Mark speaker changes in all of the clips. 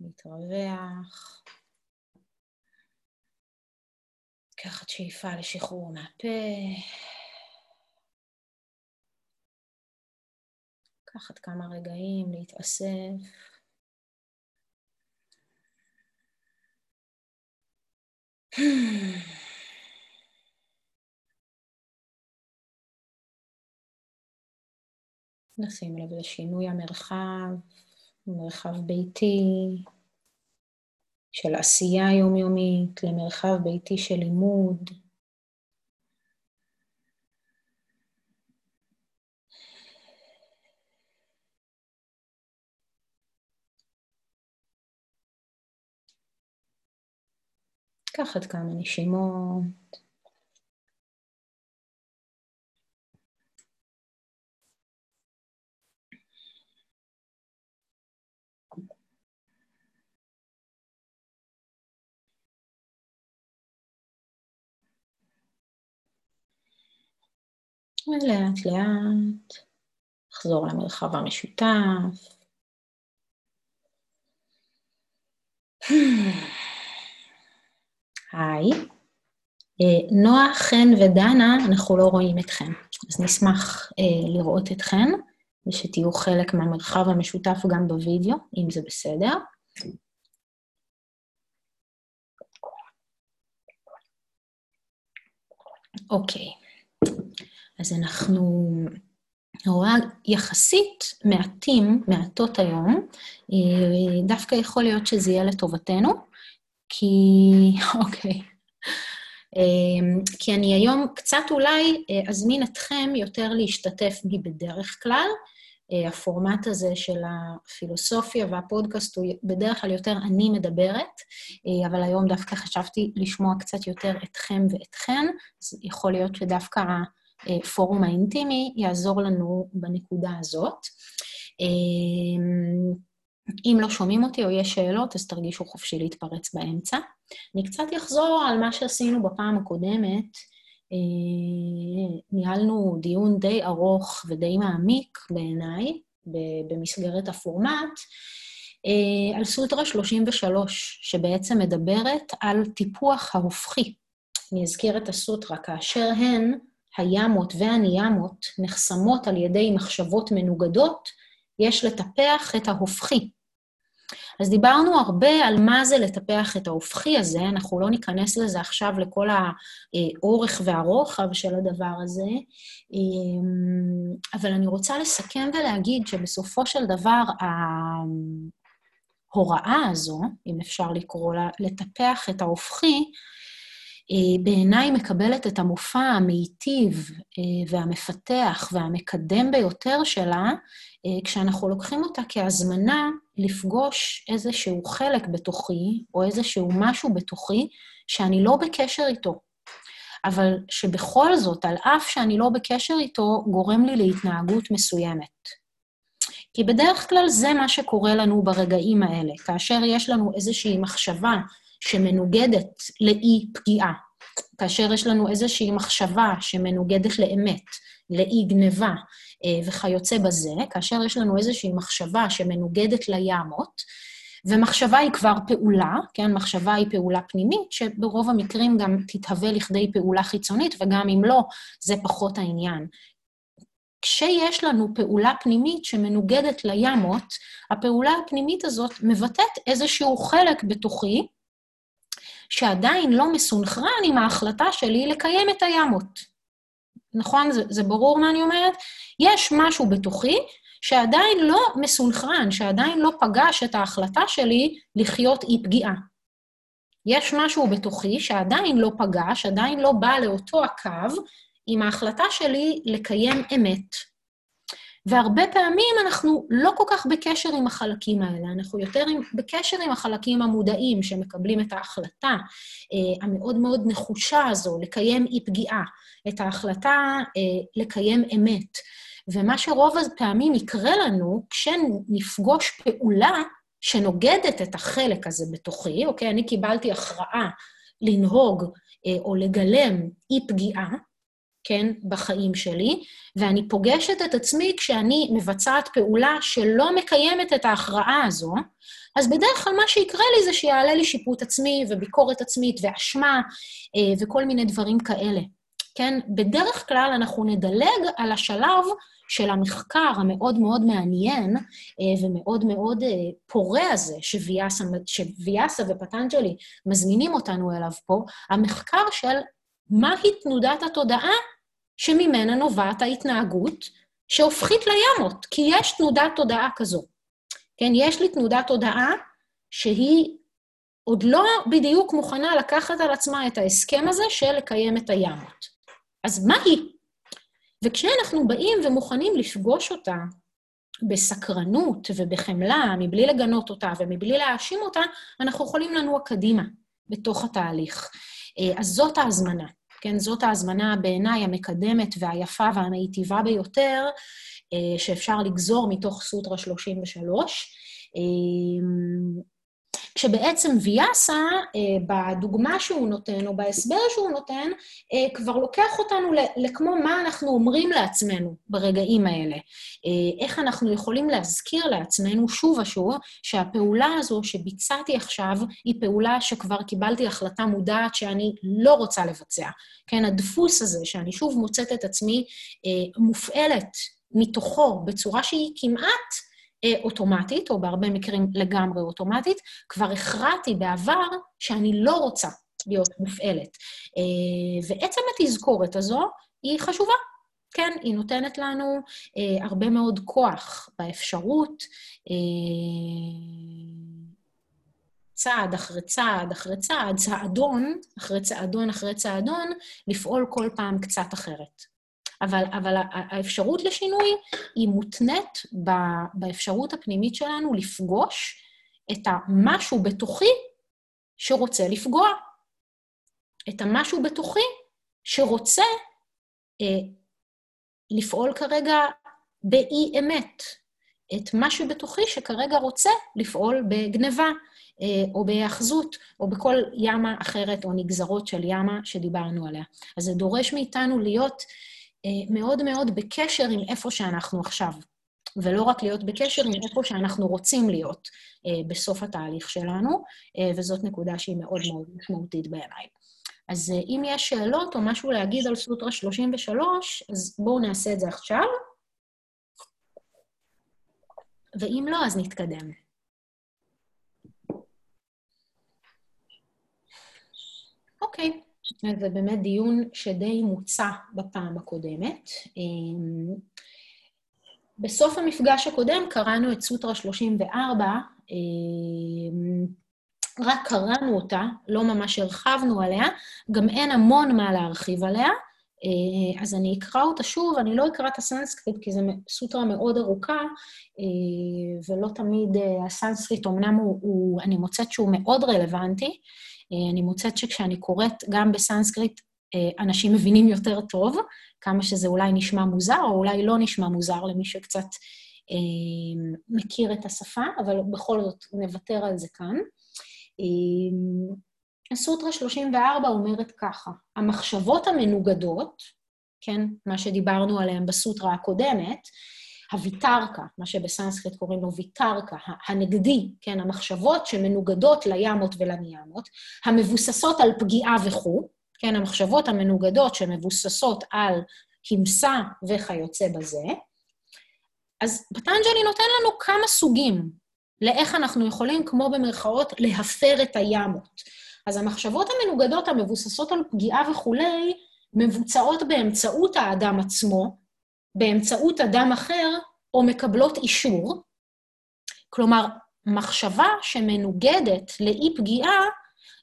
Speaker 1: להתרווח. לקחת שאיפה לשחרור מהפה. לקחת כמה רגעים להתאסף. נשים לב לשינוי המרחב, מרחב ביתי של עשייה יומיומית למרחב ביתי של לימוד. לקחת כמה נשימות. ולאט לאט נחזור למרחב המשותף. היי. אה, נועה, חן ודנה, אנחנו לא רואים אתכם, אז נשמח אה, לראות אתכן, ושתהיו חלק מהמרחב המשותף גם בווידאו, אם זה בסדר. אוקיי, אז אנחנו נורא יחסית מעטים, מעטות היום, אה, דווקא יכול להיות שזה יהיה לטובתנו, כי, אוקיי, אמ, כי אני היום קצת אולי אה, אזמין אתכם יותר להשתתף בי בדרך כלל. אה, הפורמט הזה של הפילוסופיה והפודקאסט הוא בדרך כלל יותר אני מדברת, אבל היום דווקא חשבתי לשמוע קצת יותר אתכם ואתכן, אז יכול להיות שדווקא הפורום האינטימי יעזור לנו בנקודה הזאת. אמ, אם לא שומעים אותי או יש שאלות, אז תרגישו חופשי להתפרץ באמצע. אני קצת אחזור על מה שעשינו בפעם הקודמת. אה, ניהלנו דיון די ארוך ודי מעמיק בעיניי, במסגרת הפורמט, אה, על סוטרה 33, שבעצם מדברת על טיפוח ההופכי. אני אזכיר את הסוטרה, כאשר הן, הימות והניאמות, נחסמות על ידי מחשבות מנוגדות, יש לטפח את ההופכי, אז דיברנו הרבה על מה זה לטפח את ההופכי הזה, אנחנו לא ניכנס לזה עכשיו לכל האורך והרוחב של הדבר הזה, אמ, אבל אני רוצה לסכם ולהגיד שבסופו של דבר, ההוראה הזו, אם אפשר לקרוא לה, לטפח את ההופכי, בעיניי מקבלת את המופע המיטיב אה, והמפתח והמקדם ביותר שלה, אה, כשאנחנו לוקחים אותה כהזמנה לפגוש איזשהו חלק בתוכי, או איזשהו משהו בתוכי, שאני לא בקשר איתו. אבל שבכל זאת, על אף שאני לא בקשר איתו, גורם לי להתנהגות מסוימת. כי בדרך כלל זה מה שקורה לנו ברגעים האלה, כאשר יש לנו איזושהי מחשבה שמנוגדת לאי פגיעה, כאשר יש לנו איזושהי מחשבה שמנוגדת לאמת, לאי גניבה אה, וכיוצא בזה, כאשר יש לנו איזושהי מחשבה שמנוגדת לימות, ומחשבה היא כבר פעולה, כן? מחשבה היא פעולה פנימית, שברוב המקרים גם תתהווה לכדי פעולה חיצונית, וגם אם לא, זה פחות העניין. כשיש לנו פעולה פנימית שמנוגדת לימות, הפעולה הפנימית הזאת מבטאת איזשהו חלק בתוכי, שעדיין לא מסונכרן עם ההחלטה שלי לקיים את הימות. נכון? זה, זה ברור מה אני אומרת? יש משהו בתוכי שעדיין לא מסונכרן, שעדיין לא פגש את ההחלטה שלי לחיות אי פגיעה. יש משהו בתוכי שעדיין לא פגש, עדיין לא בא לאותו הקו עם ההחלטה שלי לקיים אמת. והרבה פעמים אנחנו לא כל כך בקשר עם החלקים האלה, אנחנו יותר עם, בקשר עם החלקים המודעים שמקבלים את ההחלטה אה, המאוד מאוד נחושה הזו לקיים אי-פגיעה, את ההחלטה אה, לקיים אמת. ומה שרוב הפעמים יקרה לנו, כשנפגוש פעולה שנוגדת את החלק הזה בתוכי, אוקיי? אני קיבלתי הכרעה לנהוג אה, או לגלם אי-פגיעה, כן, בחיים שלי, ואני פוגשת את עצמי כשאני מבצעת פעולה שלא מקיימת את ההכרעה הזו, אז בדרך כלל מה שיקרה לי זה שיעלה לי שיפוט עצמי וביקורת עצמית ואשמה אה, וכל מיני דברים כאלה. כן? בדרך כלל אנחנו נדלג על השלב של המחקר המאוד מאוד מעניין אה, ומאוד מאוד אה, פורה הזה שוויאסה, שוויאסה ופטנג'לי מזמינים אותנו אליו פה, המחקר של מהי תנודת התודעה שממנה נובעת ההתנהגות שהופכית לימות, כי יש תנודת תודעה כזו. כן, יש לי תנודת תודעה שהיא עוד לא בדיוק מוכנה לקחת על עצמה את ההסכם הזה של לקיים את הימות. אז מה היא? וכשאנחנו באים ומוכנים לפגוש אותה בסקרנות ובחמלה, מבלי לגנות אותה ומבלי להאשים אותה, אנחנו יכולים לנוע קדימה בתוך התהליך. אה, אז זאת ההזמנה, כן? זאת ההזמנה בעיניי המקדמת והיפה והמיטיבה ביותר אה, שאפשר לגזור מתוך סוטרה 33. כשבעצם ויאסה, אה, בדוגמה שהוא נותן, או בהסבר שהוא נותן, אה, כבר לוקח אותנו לכמו מה אנחנו אומרים לעצמנו ברגעים האלה. אה, איך אנחנו יכולים להזכיר לעצמנו שוב ושוב שהפעולה הזו שביצעתי עכשיו היא פעולה שכבר קיבלתי החלטה מודעת שאני לא רוצה לבצע. כן, הדפוס הזה, שאני שוב מוצאת את עצמי מופעלת מתוכו בצורה שהיא כמעט אוטומטית, או בהרבה מקרים לגמרי אוטומטית, כבר הכרעתי בעבר שאני לא רוצה להיות מופעלת. אה, ועצם התזכורת הזו היא חשובה. כן, היא נותנת לנו אה, הרבה מאוד כוח באפשרות, אה, צעד אחרי צעד אחרי צעד, צעדון אחרי צעדון אחרי צעדון, לפעול כל פעם קצת אחרת. אבל, אבל האפשרות לשינוי היא מותנית באפשרות הפנימית שלנו לפגוש את המשהו בתוכי שרוצה לפגוע. את המשהו בתוכי שרוצה אה, לפעול כרגע באי-אמת. את משהו בתוכי שכרגע רוצה לפעול בגניבה, אה, או בהיאחזות, או בכל ימה אחרת, או נגזרות של ימה שדיברנו עליה. אז זה דורש מאיתנו להיות מאוד מאוד בקשר עם איפה שאנחנו עכשיו, ולא רק להיות בקשר עם איפה שאנחנו רוצים להיות אה, בסוף התהליך שלנו, אה, וזאת נקודה שהיא מאוד מאוד משמעותית בעיניי. אז אם יש שאלות או משהו להגיד על סוטרה 33, אז בואו נעשה את זה עכשיו, ואם לא, אז נתקדם. אוקיי. זה באמת דיון שדי מוצע בפעם הקודמת. אמ, בסוף המפגש הקודם קראנו את סוטרה 34, אמ, רק קראנו אותה, לא ממש הרחבנו עליה, גם אין המון מה להרחיב עליה, אה, אז אני אקרא אותה שוב, אני לא אקרא את הסנסקריט כי זו סוטרה מאוד ארוכה, אה, ולא תמיד אה, הסנסקריט, אמנם הוא, הוא, אני מוצאת שהוא מאוד רלוונטי, אני מוצאת שכשאני קוראת גם בסנסקריט, אה, אנשים מבינים יותר טוב, כמה שזה אולי נשמע מוזר, או אולי לא נשמע מוזר למי שקצת אה, מכיר את השפה, אבל בכל זאת נוותר על זה כאן. הסוטרה 34 אומרת ככה, המחשבות המנוגדות, כן, מה שדיברנו עליהן בסוטרה הקודמת, הוויתרקה, מה שבסנסקריט קוראים לו ויתרקה, הנגדי, כן, המחשבות שמנוגדות לימות ולניאמות, המבוססות על פגיעה וכו', כן, המחשבות המנוגדות שמבוססות על כמסה וכיוצא בזה, אז פטנג'לי נותן לנו כמה סוגים לאיך אנחנו יכולים, כמו במרכאות, להפר את הימות. אז המחשבות המנוגדות המבוססות על פגיעה וכולי, מבוצעות באמצעות האדם עצמו, באמצעות אדם אחר, או מקבלות אישור. כלומר, מחשבה שמנוגדת לאי פגיעה,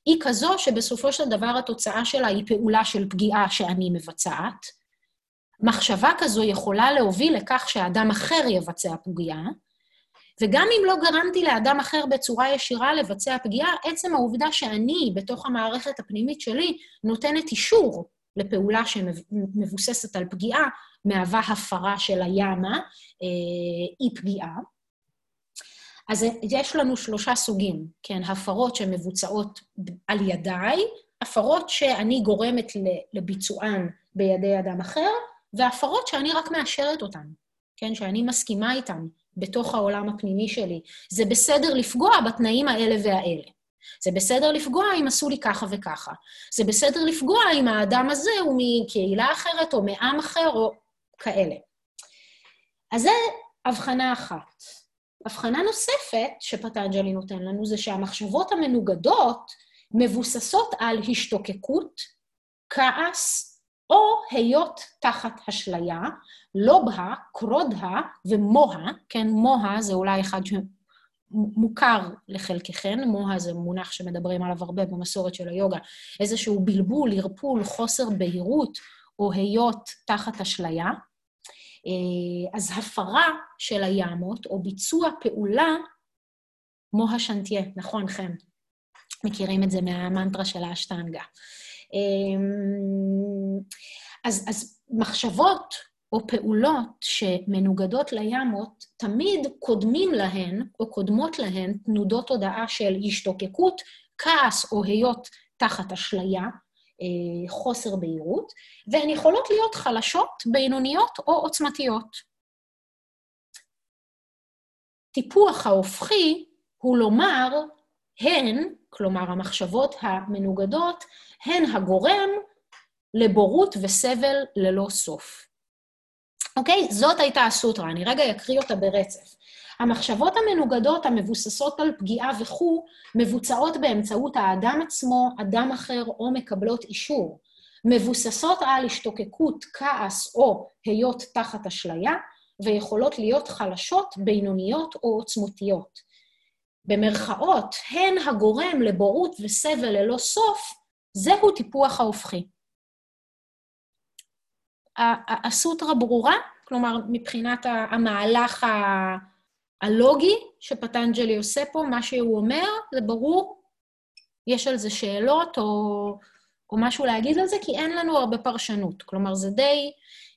Speaker 1: היא כזו שבסופו של דבר התוצאה שלה היא פעולה של פגיעה שאני מבצעת. מחשבה כזו יכולה להוביל לכך שאדם אחר יבצע פגיעה, וגם אם לא גרמתי לאדם אחר בצורה ישירה לבצע פגיעה, עצם העובדה שאני, בתוך המערכת הפנימית שלי, נותנת אישור לפעולה שמבוססת על פגיעה, מהווה הפרה של הימה, אה, אי פגיעה. אז יש לנו שלושה סוגים, כן, הפרות שמבוצעות על ידיי, הפרות שאני גורמת לביצוען בידי אדם אחר, והפרות שאני רק מאשרת אותן, כן? שאני מסכימה איתן בתוך העולם הפנימי שלי. זה בסדר לפגוע בתנאים האלה והאלה. זה בסדר לפגוע אם עשו לי ככה וככה. זה בסדר לפגוע אם האדם הזה הוא מקהילה אחרת או מעם אחר או כאלה. אז זה הבחנה אחת. הבחנה נוספת שפטנג'לי נותן לנו זה שהמחשבות המנוגדות מבוססות על השתוקקות, כעס או היות תחת אשליה, לובהה, קרודה ומוה, כן, מוה זה אולי אחד שמוכר לחלקכן, מוה זה מונח שמדברים עליו הרבה במסורת של היוגה, איזשהו בלבול, ערפול, חוסר בהירות או היות תחת אשליה. אה, אז הפרה של הימות, או ביצוע פעולה, מוה שנטיה, נכון, חן. מכירים את זה מהמנטרה של האשטנגה. אמ, אז, אז מחשבות או פעולות שמנוגדות לימות, תמיד קודמים להן, או קודמות להן, תנודות הודעה של השתוקקות, כעס או היות תחת אשליה, אה, חוסר בהירות, והן יכולות להיות חלשות, בינוניות או עוצמתיות. טיפוח ההופכי הוא לומר, הן, כלומר המחשבות המנוגדות, הן הגורם לבורות וסבל ללא סוף. אוקיי? זאת הייתה הסוטרה, אני רגע אקריא אותה ברצף. המחשבות המנוגדות המבוססות על פגיעה וכו', מבוצעות באמצעות האדם עצמו, אדם אחר או מקבלות אישור. מבוססות על השתוקקות, כעס או היות תחת אשליה, ויכולות להיות חלשות, בינוניות או עוצמותיות. במרכאות, הן הגורם לבורות וסבל ללא סוף, זהו טיפוח ההופכי. הסוטרה ברורה, כלומר, מבחינת המהלך הלוגי שפטנג'לי עושה פה, מה שהוא אומר, זה ברור, יש על זה שאלות או, או משהו להגיד על זה, כי אין לנו הרבה פרשנות. כלומר, זה די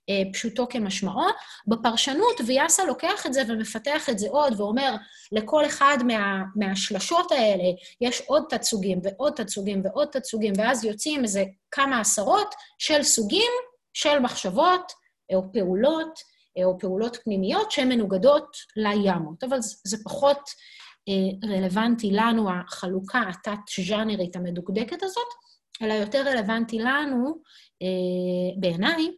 Speaker 1: אה, פשוטו כמשמעו. בפרשנות, ויאסה לוקח את זה ומפתח את זה עוד, ואומר, לכל אחד מה, מהשלשות האלה יש עוד תצוגים ועוד תצוגים ועוד תצוגים, ואז יוצאים איזה כמה עשרות של סוגים של מחשבות או פעולות או פעולות פנימיות שהן מנוגדות לימות. אבל זה פחות אה, רלוונטי לנו, החלוקה התת-ז'אנרית המדוקדקת הזאת, אלא יותר רלוונטי לנו, אה, בעיניי,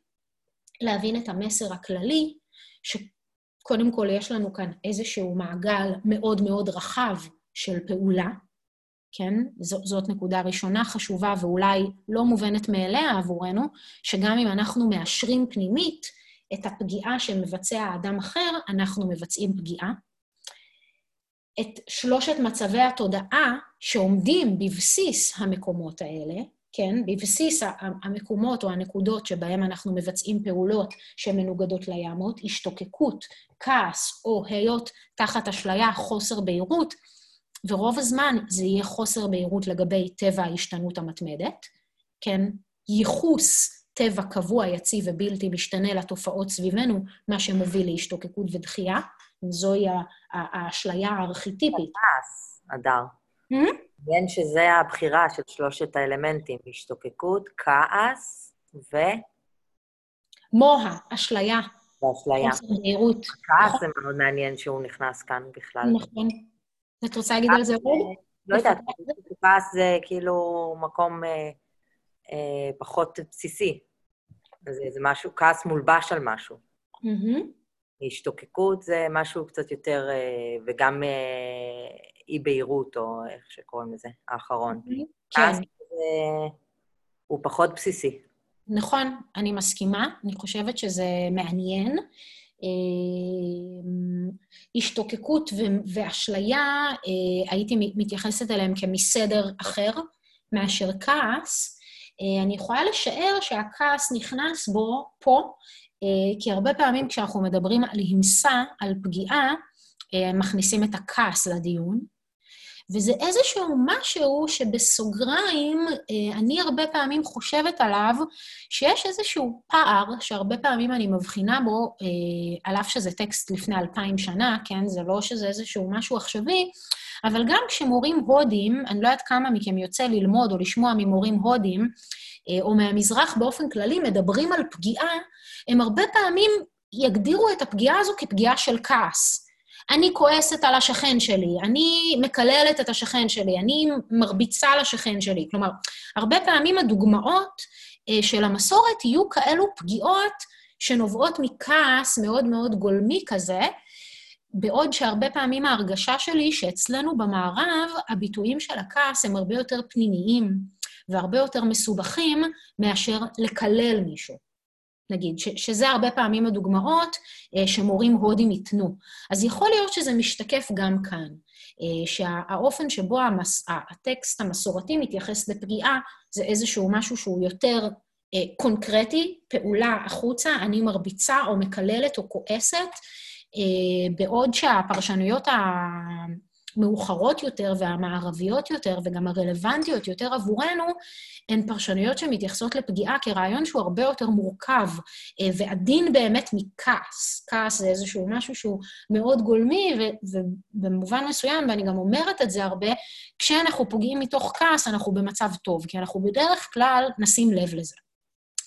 Speaker 1: להבין את המסר הכללי, שקודם כל יש לנו כאן איזשהו מעגל מאוד מאוד רחב של פעולה, כן? ז, זאת נקודה ראשונה חשובה ואולי לא מובנת מאליה עבורנו, שגם אם אנחנו מאשרים פנימית את הפגיעה שמבצע האדם אחר, אנחנו מבצעים פגיעה. את שלושת מצבי התודעה שעומדים בבסיס המקומות האלה, כן, בבסיס המקומות או הנקודות שבהם אנחנו מבצעים פעולות שמנוגדות לימות, השתוקקות, כעס או היות תחת אשליה, חוסר בהירות, ורוב הזמן זה יהיה חוסר בהירות לגבי טבע ההשתנות המתמדת, כן, ייחוס טבע קבוע, יציב ובלתי משתנה לתופעות סביבנו, מה שמוביל להשתוקקות ודחייה. זוהי האשליה הארכיטיפית.
Speaker 2: כעס, אדר. מעניין hmm? שזה הבחירה של שלושת האלמנטים, השתוקקות, כעס ו...
Speaker 1: מוה, אשליה.
Speaker 2: ואשליה.
Speaker 1: חוסר בהירות.
Speaker 2: כעס זה מאוד מעניין שהוא נכנס כאן בכלל.
Speaker 1: נכון. את רוצה להגיד על זה עוד?
Speaker 2: לא יודעת, כעס זה כאילו מקום אה, אה, פחות בסיסי. זה, זה משהו, כעס מולבש על משהו. Mm-hmm. השתוקקות זה משהו קצת יותר, אה, וגם אה, אי-בהירות, או איך שקוראים לזה, האחרון. Mm-hmm. כעס כן. זה, הוא פחות בסיסי.
Speaker 1: נכון, אני מסכימה. אני חושבת שזה מעניין. אה, השתוקקות ואשליה, הייתי מתייחסת אליהם כמסדר אחר מאשר כעס. אה, אני יכולה לשער שהכעס נכנס בו פה, אה, כי הרבה פעמים כשאנחנו מדברים על הימסה, על פגיעה, אה, מכניסים את הכעס לדיון, וזה איזשהו משהו שבסוגריים, אני הרבה פעמים חושבת עליו, שיש איזשהו פער, שהרבה פעמים אני מבחינה בו, על אף שזה טקסט לפני אלפיים שנה, כן? זה לא שזה איזשהו משהו עכשווי, אבל גם כשמורים הודים, אני לא יודעת כמה מכם יוצא ללמוד או לשמוע ממורים הודים, או מהמזרח באופן כללי, מדברים על פגיעה, הם הרבה פעמים יגדירו את הפגיעה הזו כפגיעה של כעס. אני כועסת על השכן שלי, אני מקללת את השכן שלי, אני מרביצה לשכן שלי. כלומר, הרבה פעמים הדוגמאות אה, של המסורת יהיו כאלו פגיעות שנובעות מכעס מאוד מאוד גולמי כזה, בעוד שהרבה פעמים ההרגשה שלי שאצלנו במערב, הביטויים של הכעס הם הרבה יותר פנימיים והרבה יותר מסובכים מאשר לקלל מישהו. נגיד, ש, שזה הרבה פעמים הדוגמאות אה, שמורים הודים ייתנו. אז יכול להיות שזה משתקף גם כאן, אה, שהאופן שבו המס, הטקסט המסורתי מתייחס לפגיעה זה איזשהו משהו שהוא יותר אה, קונקרטי, פעולה החוצה, אני מרביצה או מקללת או כועסת, בעוד שהפרשנויות המאוחרות יותר והמערביות יותר וגם הרלוונטיות יותר עבורנו, הן פרשנויות שמתייחסות לפגיעה כרעיון שהוא הרבה יותר מורכב אה, ועדין באמת מכעס. כעס זה איזשהו משהו שהוא מאוד גולמי, ובמובן מסוים, ואני גם אומרת את זה הרבה, כשאנחנו פוגעים מתוך כעס, אנחנו במצב טוב, כי אנחנו בדרך כלל נשים לב לזה.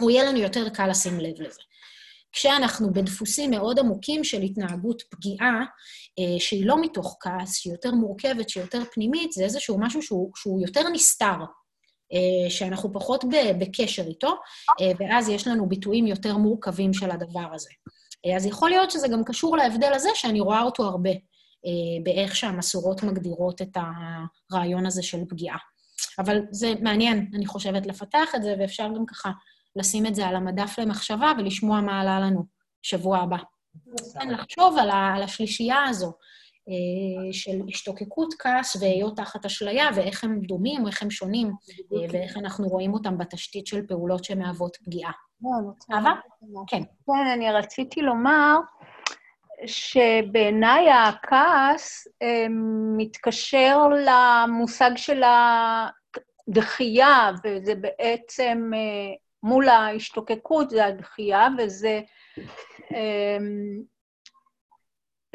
Speaker 1: או יהיה לנו יותר קל לשים לב לזה. כשאנחנו בדפוסים מאוד עמוקים של התנהגות פגיעה, אה, שהיא לא מתוך כעס, שהיא יותר מורכבת, שהיא יותר פנימית, זה איזשהו משהו שהוא, שהוא יותר נסתר, אה, שאנחנו פחות בקשר איתו, אה, ואז יש לנו ביטויים יותר מורכבים של הדבר הזה. אז יכול להיות שזה גם קשור להבדל הזה, שאני רואה אותו הרבה, באיך שהמסורות מגדירות את הרעיון הזה של פגיעה. אבל זה מעניין, אני חושבת, לפתח את זה, ואפשר גם ככה לשים את זה על המדף למחשבה ולשמוע מה עלה לנו שבוע הבא. כן, לחשוב על, ה, על השלישייה הזו אה, של השתוקקות כעס והיות תחת אשליה, ואיך הם דומים, איך הם שונים, אה, ואיך אנחנו רואים אותם בתשתית של פעולות שמהוות פגיעה. אהבה?
Speaker 3: כן. כן, אני רציתי לומר שבעיניי הכעס אה, מתקשר למושג של הדחייה, וזה בעצם מול ההשתוקקות זה הדחייה, וזה אמ,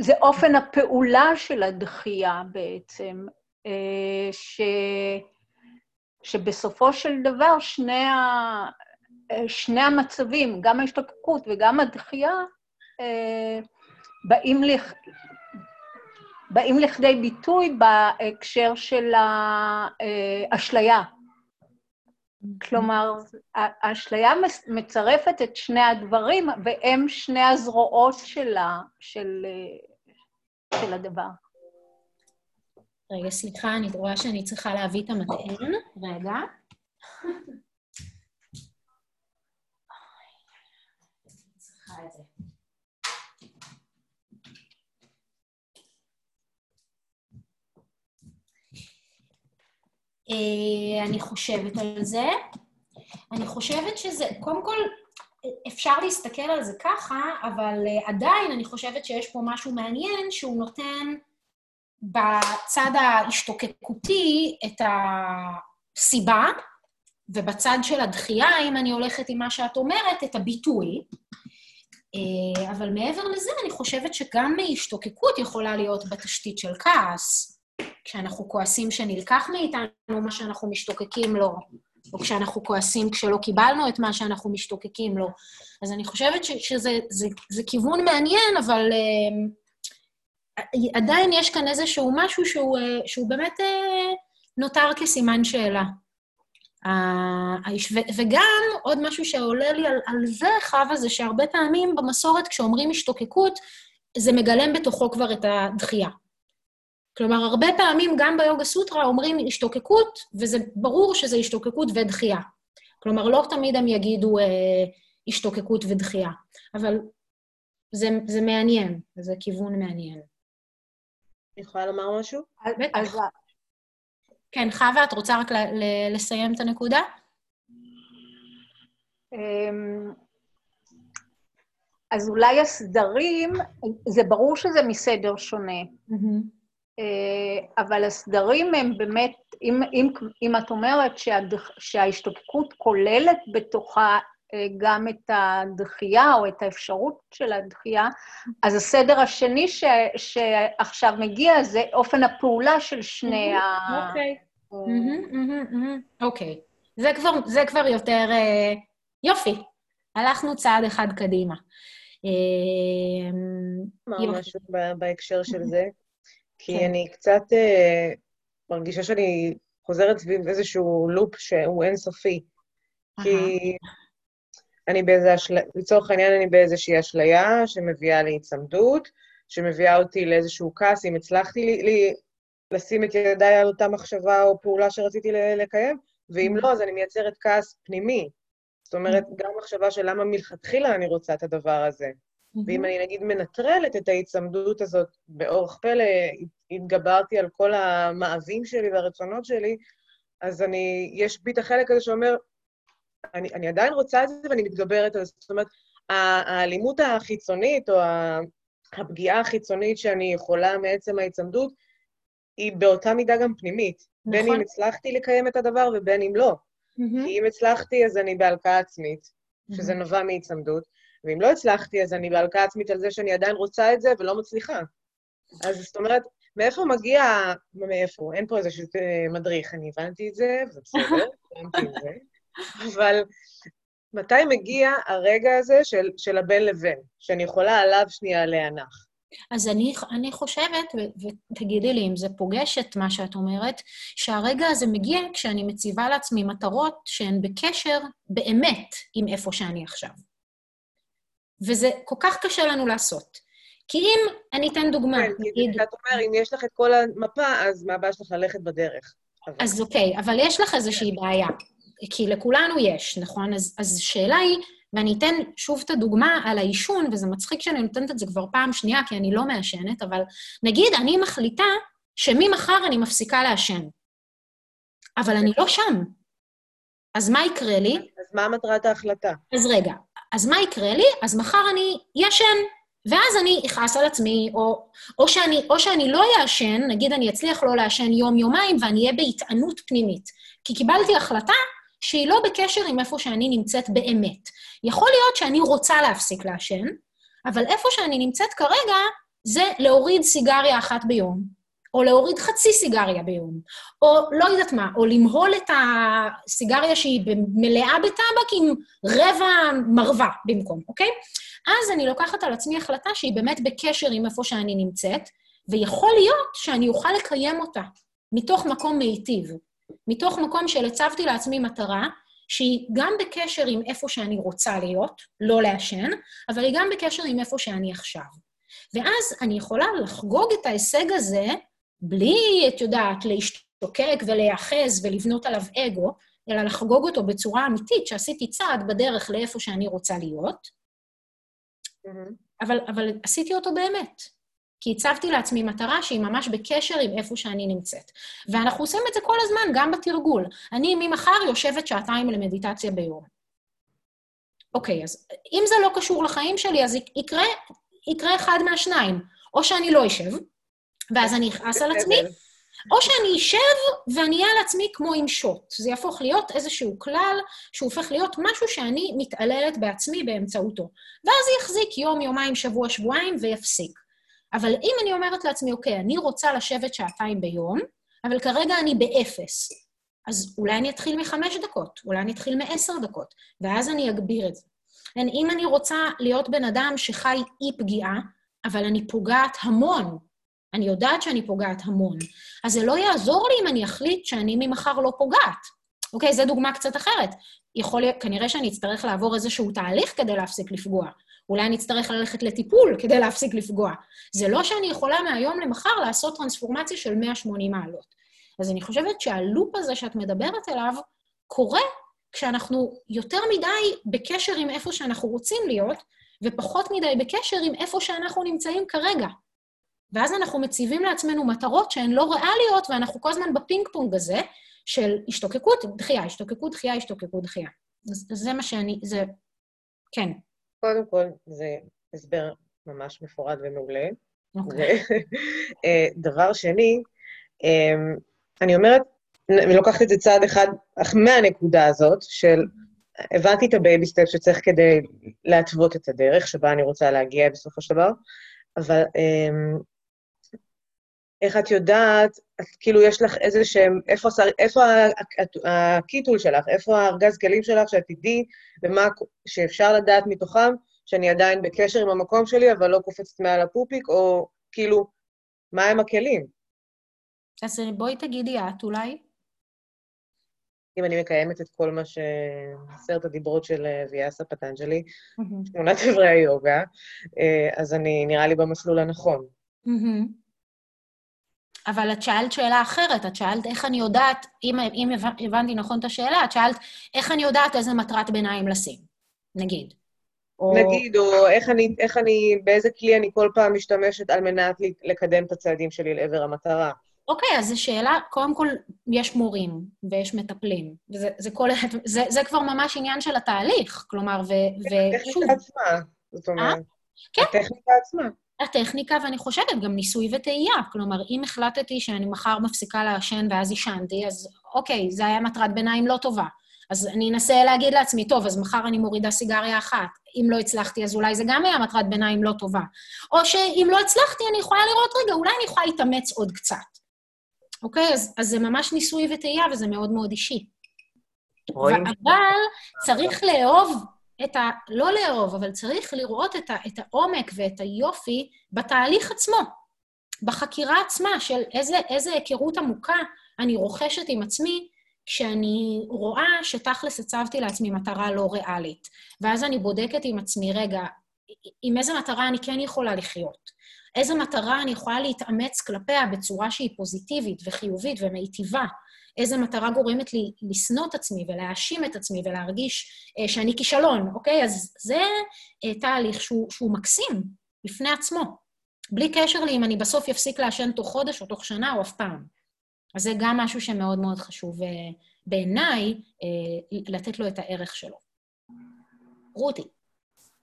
Speaker 3: זה אופן הפעולה של הדחייה בעצם, אה, ש, שבסופו של דבר שני, ה, שני המצבים, גם ההשתוקקות וגם הדחייה, אה, באים, לכ, באים לכדי ביטוי בהקשר של האשליה. כלומר, האשליה מצרפת את שני הדברים, והם שני הזרועות שלה, של, של הדבר.
Speaker 1: רגע, סליחה, אני רואה שאני צריכה להביא את המטען. רגע. צריכה את זה. אה, אני חושבת על זה. אני חושבת שזה, קודם כל, אפשר להסתכל על זה ככה, אבל אה, עדיין אני חושבת שיש פה משהו מעניין שהוא נותן בצד ההשתוקקותי את הסיבה, ובצד של הדחייה, אם אני הולכת עם מה שאת אומרת, את הביטוי. אה, אבל מעבר לזה, אני חושבת שגם השתוקקות יכולה להיות בתשתית של כעס. כשאנחנו כועסים שנלקח מאיתנו מה שאנחנו משתוקקים לו, או כשאנחנו כועסים כשלא קיבלנו את מה שאנחנו משתוקקים לו. אז אני חושבת ש, שזה זה, זה כיוון מעניין, אבל uh, עדיין יש כאן איזשהו משהו שהוא, uh, שהוא באמת uh, נותר כסימן שאלה. Uh, וגם עוד משהו שעולה לי על, על זה, חווה, זה שהרבה פעמים במסורת, כשאומרים השתוקקות, זה מגלם בתוכו כבר את הדחייה. כלומר, הרבה פעמים גם ביוגה סוטרה אומרים השתוקקות, וזה ברור שזה השתוקקות ודחייה. כלומר, לא תמיד הם יגידו אה, השתוקקות ודחייה, אבל זה, זה מעניין, זה כיוון מעניין.
Speaker 4: אני יכולה לומר משהו?
Speaker 1: בטח. כן, חווה, את רוצה רק לסיים את הנקודה?
Speaker 3: אמ, אז אולי הסדרים, זה ברור שזה מסדר שונה. Mm-hmm. אה, אבל הסדרים הם באמת, אם, אם, אם את אומרת שהדח, שההשתוקקות כוללת בתוכה אה, גם את הדחייה או את האפשרות של הדחייה, אז הסדר השני ש, שעכשיו מגיע זה אופן הפעולה של שני ה...
Speaker 1: אוקיי. אוקיי. זה כבר, זה כבר יותר... אה, יופי, הלכנו צעד אחד קדימה.
Speaker 4: אמר משהו בהקשר של זה, כי כן. אני קצת אה, מרגישה שאני חוזרת סביב איזשהו לופ שהוא אינסופי. כי אני באיזה אשליה, לצורך העניין אני באיזושהי אשליה שמביאה להיצמדות, שמביאה אותי לאיזשהו כעס, אם הצלחתי לי, לי לשים את ידיי על אותה מחשבה או פעולה שרציתי לקיים, ואם לא, אז אני מייצרת כעס פנימי. זאת אומרת, גם מחשבה של למה מלכתחילה אני רוצה את הדבר הזה. ואם אני נגיד מנטרלת את ההיצמדות הזאת באורח פלא, התגברתי על כל המאווים שלי והרצונות שלי, אז אני, יש בי את החלק הזה שאומר, אני, אני עדיין רוצה את זה ואני מתגברת על זה. זאת אומרת, האלימות החיצונית או הפגיעה החיצונית שאני יכולה מעצם ההיצמדות, היא באותה מידה גם פנימית. נכון. בין אם הצלחתי לקיים את הדבר ובין אם לא. Mm-hmm. כי אם הצלחתי, אז אני בהלקאה עצמית, שזה mm-hmm. נובע מהיצמדות, ואם לא הצלחתי, אז אני בהלקאה עצמית על זה שאני עדיין רוצה את זה ולא מצליחה. אז זאת אומרת, מאיפה מגיע, מאיפה? אין פה איזשהו אה, מדריך, אני הבנתי את זה, זה בסדר, הבנתי את זה, אבל מתי מגיע הרגע הזה של, של הבין לבין, שאני יכולה עליו שנייה להנח?
Speaker 1: אז אני, אני חושבת, ו, ותגידי לי אם זה פוגש את מה שאת אומרת, שהרגע הזה מגיע כשאני מציבה לעצמי מטרות שהן בקשר באמת עם איפה שאני עכשיו. וזה כל כך קשה לנו לעשות. כי אם, אני אתן דוגמה,
Speaker 4: כן, נגיד... כי את אומר, אם יש לך את כל המפה, אז מה הבעיה שלך ללכת בדרך?
Speaker 1: אז אוקיי, אבל יש לך איזושהי בעיה. כי לכולנו יש, נכון? אז, אז שאלה היא, ואני אתן שוב את הדוגמה על העישון, וזה מצחיק שאני נותנת את זה כבר פעם שנייה, כי אני לא מעשנת, אבל נגיד אני מחליטה שממחר אני מפסיקה לעשן. אבל אני לא שם. אז מה יקרה לי?
Speaker 4: אז מה מטרת ההחלטה?
Speaker 1: אז רגע, אז מה יקרה לי? אז מחר אני ישן, ואז אני אכעס על עצמי, או, או, שאני, או שאני לא אעשן, נגיד אני אצליח לא לעשן יום-יומיים, ואני אהיה בהתענות פנימית. כי קיבלתי החלטה שהיא לא בקשר עם איפה שאני נמצאת באמת. יכול להיות שאני רוצה להפסיק לעשן, אבל איפה שאני נמצאת כרגע זה להוריד סיגריה אחת ביום, או להוריד חצי סיגריה ביום, או לא יודעת מה, או למהול את הסיגריה שהיא מלאה בטבק עם רבע מרווה במקום, אוקיי? אז אני לוקחת על עצמי החלטה שהיא באמת בקשר עם איפה שאני נמצאת, ויכול להיות שאני אוכל לקיים אותה מתוך מקום מיטיב. מתוך מקום של הצבתי לעצמי מטרה, שהיא גם בקשר עם איפה שאני רוצה להיות, לא לעשן, אבל היא גם בקשר עם איפה שאני עכשיו. ואז אני יכולה לחגוג את ההישג הזה בלי, את יודעת, להשתוקק ולהיאחז ולבנות עליו אגו, אלא לחגוג אותו בצורה אמיתית, שעשיתי צעד בדרך לאיפה שאני רוצה להיות, mm-hmm. אבל, אבל עשיתי אותו באמת. כי הצבתי לעצמי מטרה שהיא ממש בקשר עם איפה שאני נמצאת. ואנחנו עושים את זה כל הזמן, גם בתרגול. אני ממחר יושבת שעתיים למדיטציה ביום. אוקיי, אז אם זה לא קשור לחיים שלי, אז יקרה, יקרה אחד מהשניים. או שאני לא אשב, ואז אני אכעס על עצמי, או שאני אשב ואני אהיה על עצמי כמו עם שוט. זה יהפוך להיות איזשהו כלל שהוא הופך להיות משהו שאני מתעללת בעצמי באמצעותו. ואז יחזיק יום, יומיים, שבוע, שבועיים ויפסיק. אבל אם אני אומרת לעצמי, אוקיי, אני רוצה לשבת שעתיים ביום, אבל כרגע אני באפס, אז אולי אני אתחיל מחמש דקות, אולי אני אתחיל מעשר דקות, ואז אני אגביר את זה. אם אני רוצה להיות בן אדם שחי אי פגיעה, אבל אני פוגעת המון, אני יודעת שאני פוגעת המון, אז זה לא יעזור לי אם אני אחליט שאני ממחר לא פוגעת. אוקיי, זו דוגמה קצת אחרת. יכול להיות, כנראה שאני אצטרך לעבור איזשהו תהליך כדי להפסיק לפגוע. אולי אני אצטרך ללכת לטיפול כדי להפסיק לפגוע. זה לא שאני יכולה מהיום למחר לעשות טרנספורמציה של 180 מעלות. אז אני חושבת שהלופ הזה שאת מדברת אליו קורה כשאנחנו יותר מדי בקשר עם איפה שאנחנו רוצים להיות, ופחות מדי בקשר עם איפה שאנחנו נמצאים כרגע. ואז אנחנו מציבים לעצמנו מטרות שהן לא ריאליות, ואנחנו כל הזמן בפינג פונג הזה של השתוקקות, דחייה, השתוקקות, דחייה, השתוקקות, דחייה. אז זה מה שאני, זה, כן.
Speaker 4: קודם כל, זה הסבר ממש מפורט ומעולה. אוקיי. אה, דבר שני, אמ, אני אומרת, אני לוקחת את זה צעד אחד מהנקודה הזאת, של הבנתי את ה baby step שצריך כדי להתוות את הדרך שבה אני רוצה להגיע בסופו של דבר, אבל אמ, איך את יודעת, את, כאילו יש לך איזה שהם, איפה, איפה ה kit tool שלך, איפה הארגז כלים שלך, שאת תדעי, ומה שאפשר לדעת מתוכם, שאני עדיין בקשר עם המקום שלי, אבל לא קופצת מעל הפופיק, או כאילו, מה הם הכלים?
Speaker 1: אז בואי תגידי את אולי.
Speaker 4: אם אני מקיימת את כל מה ש... עשרת הדיברות של אה, ויאסה פטנג'לי, שמונת אברי היוגה, אה, אז אני נראה לי במסלול הנכון.
Speaker 1: אבל את שאלת שאלה אחרת, את שאלת איך אני יודעת, אם, אם הבנתי נכון את השאלה, את שאלת איך אני יודעת איזה מטרת ביניים לשים, נגיד.
Speaker 4: או... נגיד, או איך אני, איך אני, באיזה כלי אני כל פעם משתמשת על מנת לקדם את הצעדים שלי לעבר המטרה.
Speaker 1: אוקיי, אז זו שאלה, קודם כל, יש מורים ויש מטפלים, וזה זה כל, זה, זה כבר ממש עניין של התהליך, כלומר, ו...
Speaker 4: הטכניקה עצמה, זאת אומרת. אה? כן. הטכניקה עצמה.
Speaker 1: הטכניקה, ואני חושבת, גם ניסוי וטעייה. כלומר, אם החלטתי שאני מחר מפסיקה לעשן ואז עישנתי, אז אוקיי, זו הייתה מטרת ביניים לא טובה. אז אני אנסה להגיד לעצמי, טוב, אז מחר אני מורידה סיגריה אחת. אם לא הצלחתי, אז אולי זה גם היה מטרת ביניים לא טובה. או שאם לא הצלחתי, אני יכולה לראות, רגע, אולי אני יכולה להתאמץ עוד קצת. אוקיי? אז, אז זה ממש ניסוי וטעייה, וזה מאוד מאוד אישי. רואים. אבל צריך לאהוב את ה... לא לאהוב, אבל צריך לראות את, ה, את העומק ואת היופי בתהליך עצמו, בחקירה עצמה של איזה, איזה היכרות עמוקה אני רוכשת עם עצמי כשאני רואה שתכלס הצבתי לעצמי מטרה לא ריאלית. ואז אני בודקת עם עצמי, רגע, עם איזה מטרה אני כן יכולה לחיות? איזה מטרה אני יכולה להתאמץ כלפיה בצורה שהיא פוזיטיבית וחיובית ומיטיבה? איזה מטרה גורמת לי לשנוא את עצמי ולהאשים את עצמי ולהרגיש אה, שאני כישלון, אוקיי? אז זה אה, תהליך שהוא, שהוא מקסים בפני עצמו, בלי קשר לי אם אני בסוף אפסיק לעשן תוך חודש או תוך שנה או אף פעם. אז זה גם משהו שמאוד מאוד חשוב אה, בעיניי, אה, לתת לו את הערך שלו. רותי.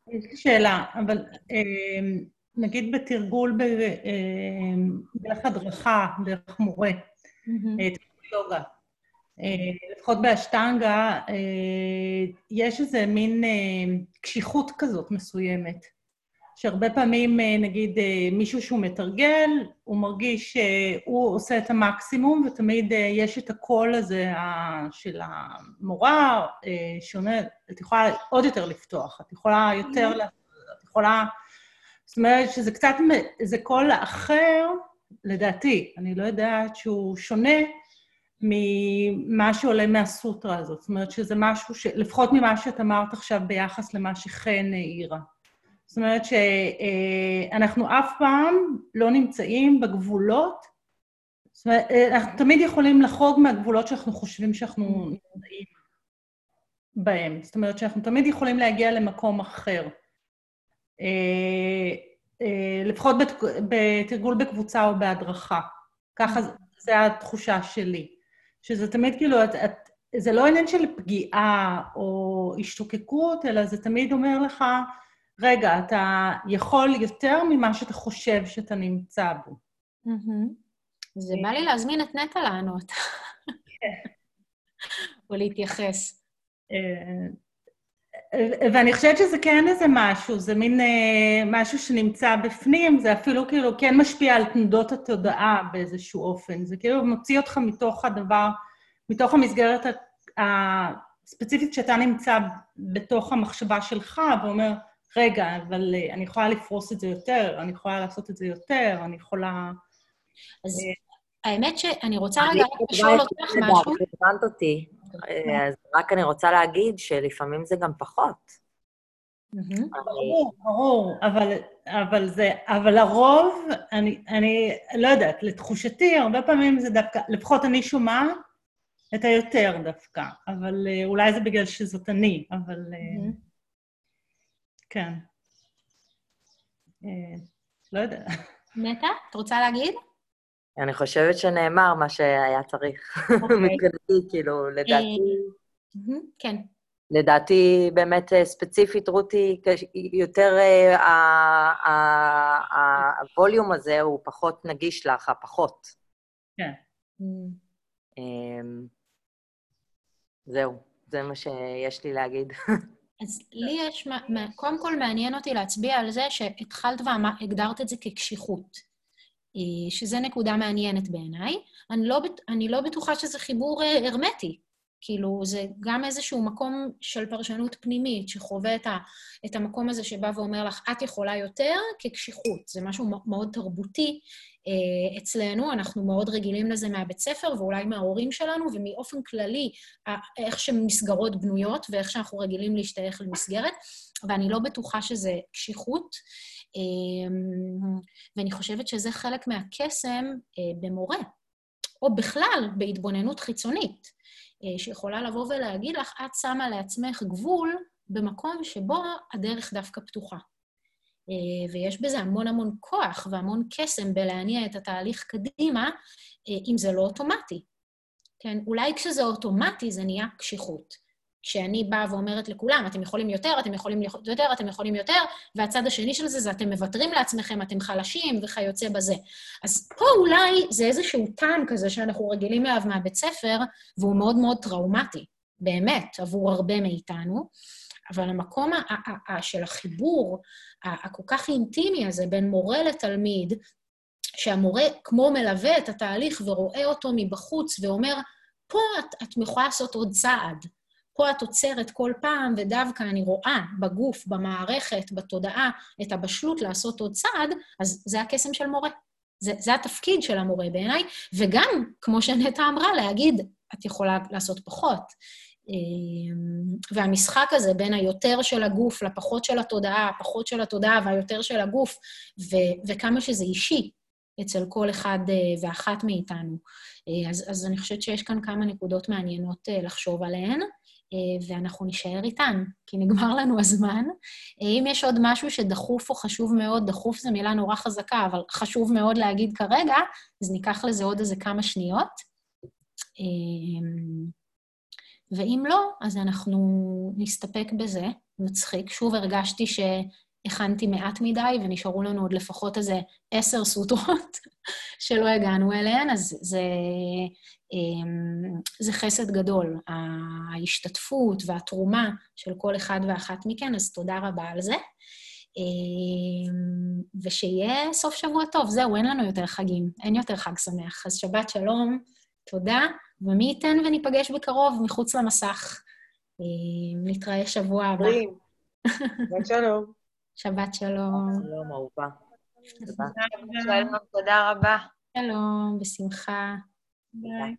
Speaker 5: יש לי שאלה, אבל אה, נגיד בתרגול ב, אה, דרך הדרכה, דרך מורה, mm-hmm. יוגה, לפחות באשטנגה, יש איזה מין קשיחות כזאת מסוימת, שהרבה פעמים, נגיד, מישהו שהוא מתרגל, הוא מרגיש שהוא עושה את המקסימום, ותמיד יש את הקול הזה של המורה, שאומר, את יכולה עוד יותר לפתוח, את יכולה יותר. את יכולה... זאת אומרת שזה קצת, זה קול אחר, לדעתי, אני לא יודעת שהוא שונה ממה שעולה מהסוטרה הזאת. זאת אומרת שזה משהו, ש... לפחות ממה שאת אמרת עכשיו ביחס למה שחן העירה. זאת אומרת שאנחנו אף פעם לא נמצאים בגבולות, זאת אומרת, אנחנו תמיד יכולים לחרוג מהגבולות שאנחנו חושבים שאנחנו נמצאים בהם. זאת אומרת שאנחנו תמיד יכולים להגיע למקום אחר. אה, אה, לפחות בתרגול בקבוצה או בהדרכה. ככה זו התחושה שלי. שזה תמיד כאילו, את, את, זה לא עניין של פגיעה או השתוקקות, אלא זה תמיד אומר לך, רגע, אתה יכול יותר ממה שאתה חושב שאתה נמצא בו.
Speaker 1: זה בא לי להזמין את נטע לענות. כן. או להתייחס.
Speaker 5: ואני חושבת שזה כן איזה משהו, זה מין אה, משהו שנמצא בפנים, זה אפילו כאילו כן משפיע על תנודות התודעה באיזשהו אופן. זה כאילו מוציא אותך מתוך הדבר, מתוך המסגרת הספציפית שאתה נמצא בתוך המחשבה שלך, ואומר, רגע, אבל אה, אני יכולה לפרוס את זה יותר, אני יכולה לעשות את זה יותר, אני יכולה...
Speaker 1: אז אה, האמת שאני רוצה רגע לשאול אותך משהו.
Speaker 2: הבנת אותי. אה, אז רק אני רוצה להגיד שלפעמים זה גם פחות.
Speaker 5: ברור, ברור, אבל, אבל זה, אבל לרוב, אני, אני לא יודעת, לתחושתי, הרבה פעמים זה דווקא, לפחות אני שומעת את היותר דווקא, אבל אה, אולי זה בגלל שזאת אני, אבל. כן. לא יודע.
Speaker 1: נטע, את רוצה להגיד?
Speaker 2: אני חושבת שנאמר מה שהיה צריך. אוקיי. מבחינתי, כאילו, לדעתי...
Speaker 1: אה, כן.
Speaker 2: לדעתי, באמת אה, ספציפית, רותי, יותר אה, הווליום הזה הוא פחות נגיש לך, הפחות.
Speaker 5: כן.
Speaker 2: אמ, זהו, זה מה שיש לי להגיד.
Speaker 1: אז לי יש, קודם כל מעניין אותי להצביע על זה שהתחלת והגדרת את זה כקשיחות. שזו נקודה מעניינת בעיניי. אני לא, אני לא בטוחה שזה חיבור הרמטי. כאילו, זה גם איזשהו מקום של פרשנות פנימית, שחווה את, ה, את המקום הזה שבא ואומר לך, את יכולה יותר, כקשיחות. זה משהו מאוד תרבותי אה, אצלנו, אנחנו מאוד רגילים לזה מהבית ספר, ואולי מההורים שלנו, ומאופן כללי, איך שמסגרות בנויות, ואיך שאנחנו רגילים להשתייך למסגרת, ואני לא בטוחה שזה קשיחות. אה, ואני חושבת שזה חלק מהקסם אה, במורה, או בכלל בהתבוננות חיצונית. אה, שיכולה לבוא ולהגיד לך, את שמה לעצמך גבול במקום שבו הדרך דווקא פתוחה. אה, ויש בזה המון המון כוח והמון קסם בלהניע את התהליך קדימה, אם זה לא אוטומטי. כן? אולי כשזה אוטומטי זה נהיה קשיחות. כשאני באה ואומרת לכולם, אתם יכולים יותר, אתם יכולים יותר, אתם יכולים יותר, והצד השני של זה זה אתם מוותרים לעצמכם, אתם חלשים וכיוצא בזה. אז פה אולי זה איזשהו טעם כזה שאנחנו רגילים אליו מהבית ספר, והוא מאוד מאוד טראומטי, באמת, עבור הרבה מאיתנו. אבל המקום של החיבור הכל כך אינטימי הזה בין מורה לתלמיד, שהמורה כמו מלווה את התהליך ורואה אותו מבחוץ ואומר, פה את, את יכולה לעשות עוד צעד. פה את עוצרת כל פעם, ודווקא אני רואה בגוף, במערכת, בתודעה, את הבשלות לעשות עוד צעד, אז זה הקסם של מורה. זה, זה התפקיד של המורה בעיניי, וגם, כמו שנטע אמרה, להגיד, את יכולה לעשות פחות. אמ, והמשחק הזה בין היותר של הגוף לפחות של התודעה, הפחות של התודעה והיותר של הגוף, ו- וכמה שזה אישי אצל כל אחד אה, ואחת מאיתנו. אה, אז, אז אני חושבת שיש כאן כמה נקודות מעניינות אה, לחשוב עליהן. אה, ואנחנו נישאר איתן, כי נגמר לנו הזמן. אה, אם יש עוד משהו שדחוף או חשוב מאוד, דחוף זו מילה נורא חזקה, אבל חשוב מאוד להגיד כרגע, אז ניקח לזה עוד איזה כמה שניות. אה, ואם לא, אז אנחנו נסתפק בזה. מצחיק. שוב הרגשתי שהכנתי מעט מדי, ונשארו לנו עוד לפחות איזה עשר סוטרות שלא הגענו אליהן, אז זה אמ, זה חסד גדול, ההשתתפות והתרומה של כל אחד ואחת מכן, אז תודה רבה על זה. אמ, ושיהיה סוף שבוע טוב. זהו, אין לנו יותר חגים, אין יותר חג שמח. אז שבת שלום, תודה, ומי ייתן וניפגש בקרוב מחוץ למסך. אמ, נתראה שבוע הבא.
Speaker 4: שבת שלום.
Speaker 1: שבת שלום.
Speaker 2: שלום, אהובה.
Speaker 3: תודה רבה.
Speaker 1: שלום, בשמחה.
Speaker 3: ביי.